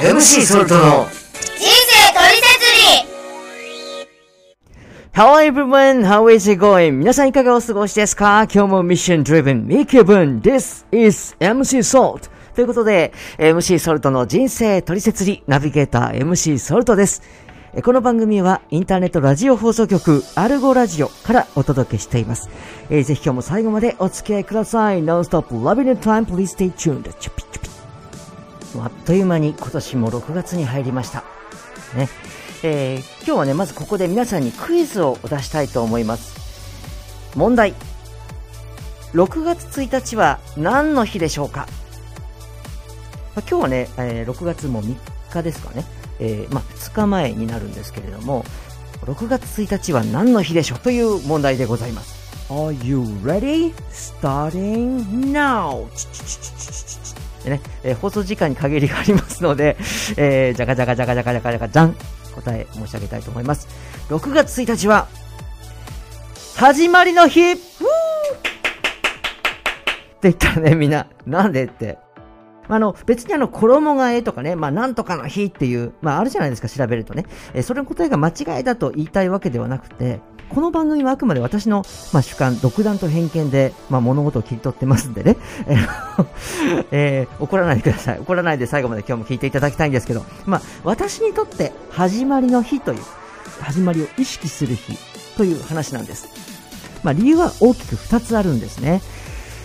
MC ソルトの人生トリセツリ Hello everyone, how is it going? 皆さんいかがお過ごしですか？今日もミッション driven ミキブン This is MC Salt ということで MC ソルトの人生トリセツリナビゲーター MC ソルトですえこの番組はインターネットラジオ放送局アルゴラジオからお届けしています。えーぜひ今日も最後までお付き合いください。Non-stop loving your time, please stay tuned. あっという間に今年も6月に入りました。ね。えー今日はね、まずここで皆さんにクイズを出したいと思います。問題。6月1日は何の日でしょうか？ま今日はね、えー6月も3日ですかね。えーまあ、2日前になるんですけれども、6月1日は何の日でしょう？という問題でございます。Are you ready? Starting now! ね、えー放送時間に限りがありますので、えー、じゃかじゃかじゃかじゃかじゃかじゃかじゃん答え申し上げたいと思います。6月1日は、始まりの日って言ったらね、みんな、なんでって。あの、別にあの、衣替えとかね、まあ、なんとかの日っていう、まあ、あるじゃないですか、調べるとね。えーそれの答えが間違いだと言いたいわけではなくて、この番組はあくまで私の、まあ、主観、独断と偏見で、まあ、物事を切り取ってますんでね。えー怒らないでください。怒らないで最後まで今日も聞いていただきたいんですけど、まあ、私にとって、始まりの日という、始まりを意識する日という話なんです。まあ、理由は大きく2つあるんですね。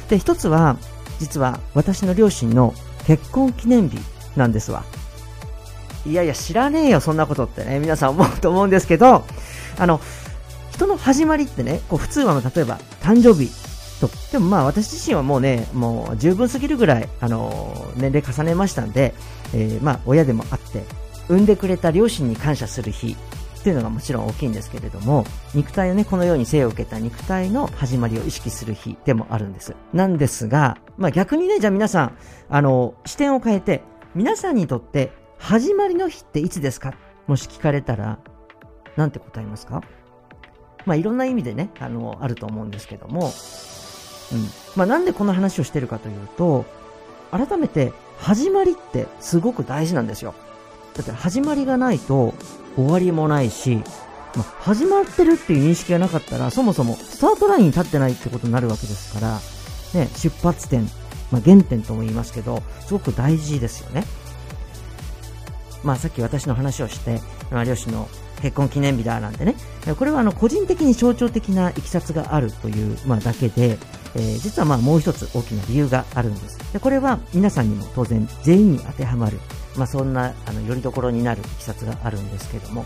で、1つは、実は私の両親の結婚記念日なんですわ。いやいや、知らねえよ、そんなことってね、皆さん思うと思うんですけど、あの、人の始まりってね、こう普通は例えば誕生日と、でもまあ私自身はもうね、もう十分すぎるぐらい、あの、年齢重ねましたんで、えーまあ親でもあって、産んでくれた両親に感謝する日っていうのがもちろん大きいんですけれども、肉体をね、このように生を受けた肉体の始まりを意識する日でもあるんです。なんですが、まあ逆にね、じゃあ皆さん、あの、視点を変えて、皆さんにとって始まりの日っていつですか？もし聞かれたら、なんて答えますか？まあいろんな意味でね、あの、あると思うんですけども、うん。まあなんでこの話をしてるかというと、改めて始まりってすごく大事なんですよ。だって始まりがないと終わりもないし、まあ、始まってるっていう認識がなかったら、そもそもスタートラインに立ってないってことになるわけですから、ね、出発点、まあ、原点とも言いますけど、すごく大事ですよね。まあさっき私の話をして、まあ、両親の結婚記念日だなんてね、これはあの個人的に象徴的ないきさつがあるという、まあ、だけで、えー実はまあもう一つ大きな理由があるんです。でこれは皆さんにも当然全員に当てはまる、まあ、そんなあのよりどころになるいきさつがあるんですけども、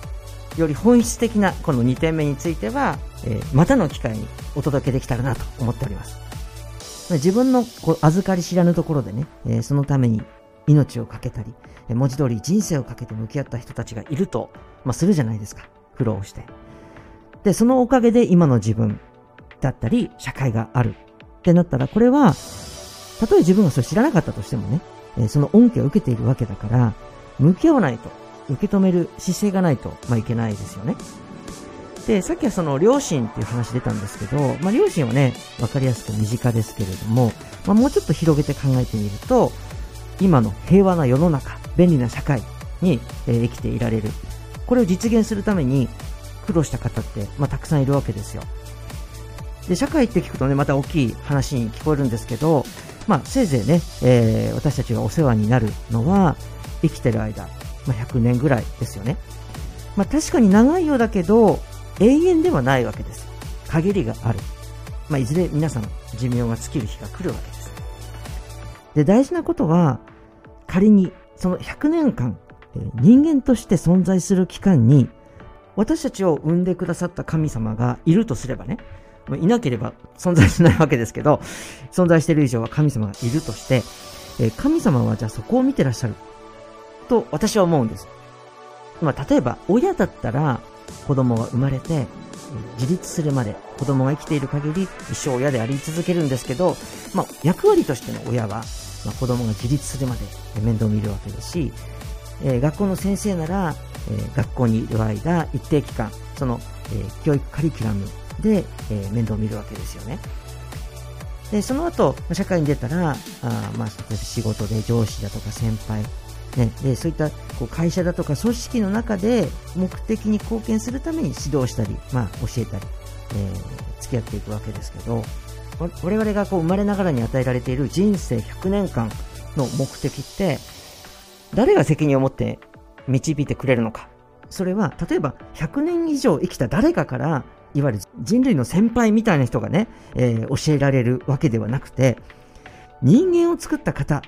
より本質的なこの2点目については、えーまたの機会にお届けできたらなと思っております。自分のこう預かり知らぬところでね、えーそのために命を懸けたり、文字通り人生をかけて向き合った人たちがいると、まあ、するじゃないですか。苦労して。で、そのおかげで今の自分だったり、社会があるってなったら、これは、たとえ自分がそれ知らなかったとしてもね、えその恩恵を受けているわけだから、向き合わないと、受け止める姿勢がないと、まあ、いけないですよね。で、さっきはその両親っていう話出たんですけど、まあ、両親はね、わかりやすく身近ですけれども、まあ、もうちょっと広げて考えてみると、今の平和な世の中、便利な社会に、えー生きていられる。これを実現するために苦労した方って、まあ、たくさんいるわけですよ。で、社会って聞くとね、また大きい話に聞こえるんですけど、まあ、せいぜいね、えー私たちがお世話になるのは、生きてる間、まあ、100年ぐらいですよね。まあ、確かに長いようだけど、永遠ではないわけです。限りがある。まあ、いずれ皆さん寿命が尽きる日が来るわけです。で、大事なことは、仮にその100年間、人間として存在する期間に、私たちを生んでくださった神様がいるとすればね、いなければ存在しないわけですけど、存在している以上は神様がいるとして、神様はじゃあそこを見てらっしゃると私は思うんです。まあ、例えば親だったら子供が生まれて自立するまで子供が生きている限り一生親であり続けるんですけど、まあ、役割としての親は、まあ、子供が自立するまで面倒を見るわけですし、え学校の先生なら、え学校にいる間一定期間その、え教育カリキュラムで、え面倒を見るわけですよね。で、その後、社会に出たら、あまあ、仕事で上司だとか先輩ね、でそういったこう会社だとか組織の中で目的に貢献するために指導したり、まあ、教えたり、えー、付き合っていくわけですけど我々がこう生まれながらに与えられている人生100年間の目的って誰が責任を持って導いてくれるのか。それは例えば100年以上生きた誰かからいわゆる人類の先輩みたいな人がね、えー、教えられるわけではなくて人間を作った方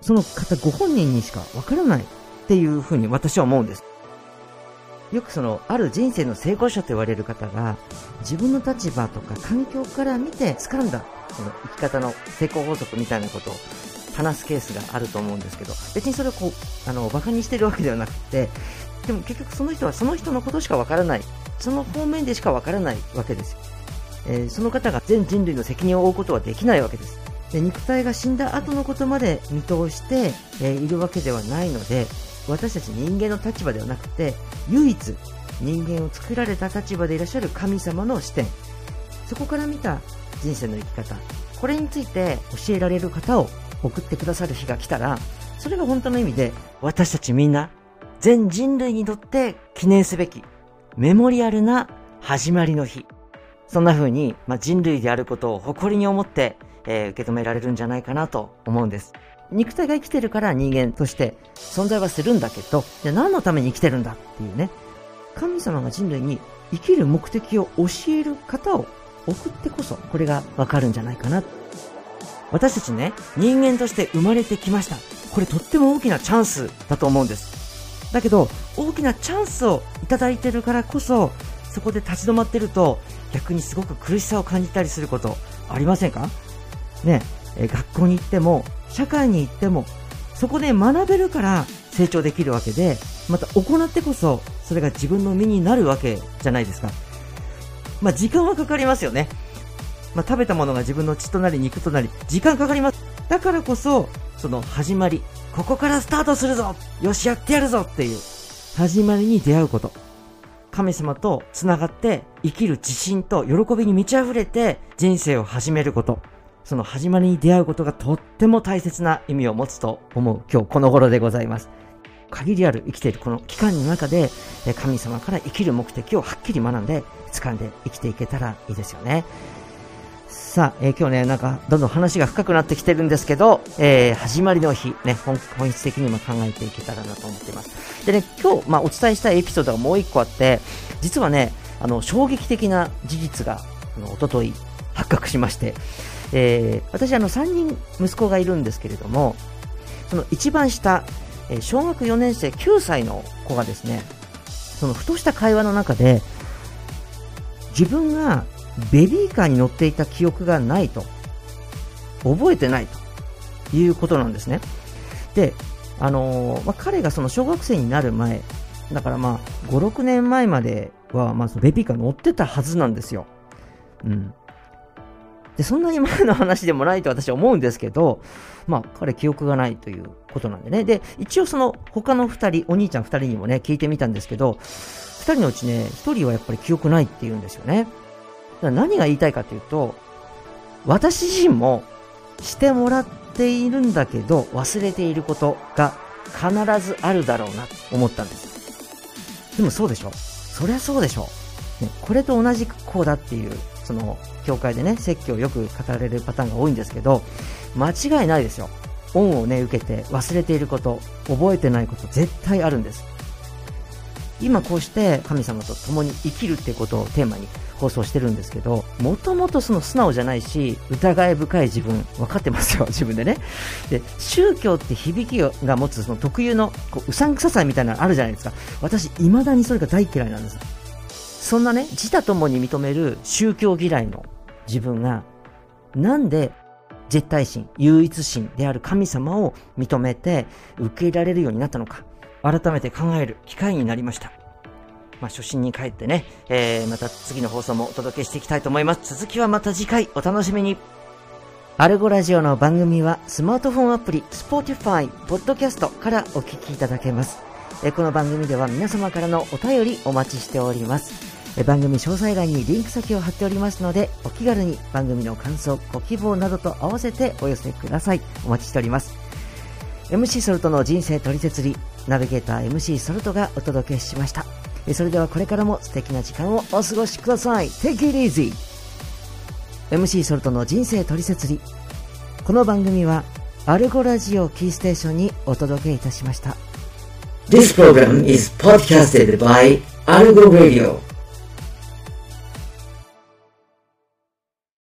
その方ご本人にしかわからないっていうふうに私は思うんです。よくそのある人生の成功者と言われる方が自分の立場とか環境から見て掴んだその生き方の成功法則みたいなことを話すケースがあると思うんですけど別にそれをこうあのバカにしてるわけではなくてでも結局その人はその人のことしかわからない。その方面でしかわからないわけですよ、えー、その方が全人類の責任を負うことはできないわけです。で肉体が死んだ後のことまで見通して、えー、いるわけではないので私たち人間の立場ではなくて唯一人間を作られた立場でいらっしゃる神様の視点。そこから見た人生の生き方。これについて教えられる方を送ってくださる日が来たらそれが本当の意味で私たちみんな全人類にとって記念すべきメモリアルな始まりの日。そんな風に、まあ、人類であることを誇りに思って、えー、受け止められるんじゃないかなと思うんです。肉体が生きてるから人間として存在はするんだけど、じゃあ何のために生きてるんだっていうね。神様が人類に生きる目的を教える方を送ってこそ、これがわかるんじゃないかな。私たちね、人間として生まれてきました。これとっても大きなチャンスだと思うんです。だけど、大きなチャンスをいただいてるからこそ、そこで立ち止まってると、逆にすごく苦しさを感じたりすることありませんか？ね、え学校に行っても社会に行ってもそこで学べるから成長できるわけでまた行ってこそそれが自分の身になるわけじゃないですか、まあ、時間はかかりますよね、まあ、食べたものが自分の血となり肉となり時間かかります。だからこそその始まりここからスタートするぞよしやってやるぞっていう始まりに出会うこと。神様と繋がって生きる自信と喜びに満ち溢れて人生を始めること。その始まりに出会うことがとっても大切な意味を持つと思う今日この頃でございます。限りある生きているこの期間の中で神様から生きる目的をはっきり学んで掴んで生きていけたらいいですよね。さあ、えー、今日ね、なんか、どんどん話が深くなってきてるんですけど、えー、始まりの日、ね、本質的にも考えていけたらなと思っています。でね、今日、まあ、お伝えしたいエピソードがもう一個あって、実はね、あの、衝撃的な事実が、あの、おととい発覚しまして、えー、私あの3人息子がいるんですけれどもその一番下、えー、小学4年生9歳の子がですねそのふとした会話の中で自分がベビーカーに乗っていた記憶がないと覚えてないということなんですねであのー、まあ、彼がその小学生になる前だからまあ5、6年前までは、まあ、ベビーカー乗ってたはずなんですよ。うん。で、そんなに前の話でもないと私は思うんですけど、まあ、彼記憶がないということなんでね。で、一応その他の2人、お兄ちゃん2人にもね、聞いてみたんですけど、2人のうちね、1人はやっぱり記憶ないって言うんですよね。だから何が言いたいかというと、私自身もしてもらっているんだけど、忘れていることが必ずあるだろうなと思ったんです。でもそうでしょそりゃそうでしょ、ね、これと同じくこうだっていうその教会でね説教をよく語られるパターンが多いんですけど間違いないですよ。恩をね受けて忘れていること覚えてないこと絶対あるんです。今こうして神様と共に生きるってことをテーマに放送してるんですけどもともとその素直じゃないし疑い深い自分分かってますよ 自分でね。で宗教って響きが持つその特有のこううさんくささみたいなのあるじゃないですか。私未だにそれが大嫌いなんです。そんなね、自他ともに認める宗教嫌いの自分が、なんで絶対神、唯一神である神様を認めて受け入れられるようになったのか、改めて考える機会になりました。まあ、初心に帰ってね、えー、また次の放送もお届けしていきたいと思います。続きはまた次回お楽しみに。アルゴラジオの番組はスマートフォンアプリ、Spotify、Podcast からお聞きいただけます。この番組では皆様からのお便りお待ちしております。番組詳細欄にリンク先を貼っておりますので、お気軽に番組の感想、ご希望などと合わせてお寄せください。お待ちしております。MC ソルトの人生取説理ナビゲーター MC ソルトがお届けしましたそれではこれからも素敵な時間をお過ごしください Take it easy MC ソルトの人生取説理この番組はアルゴラジオキーステーションにお届けいたしました This program is podcasted by Algo Radio.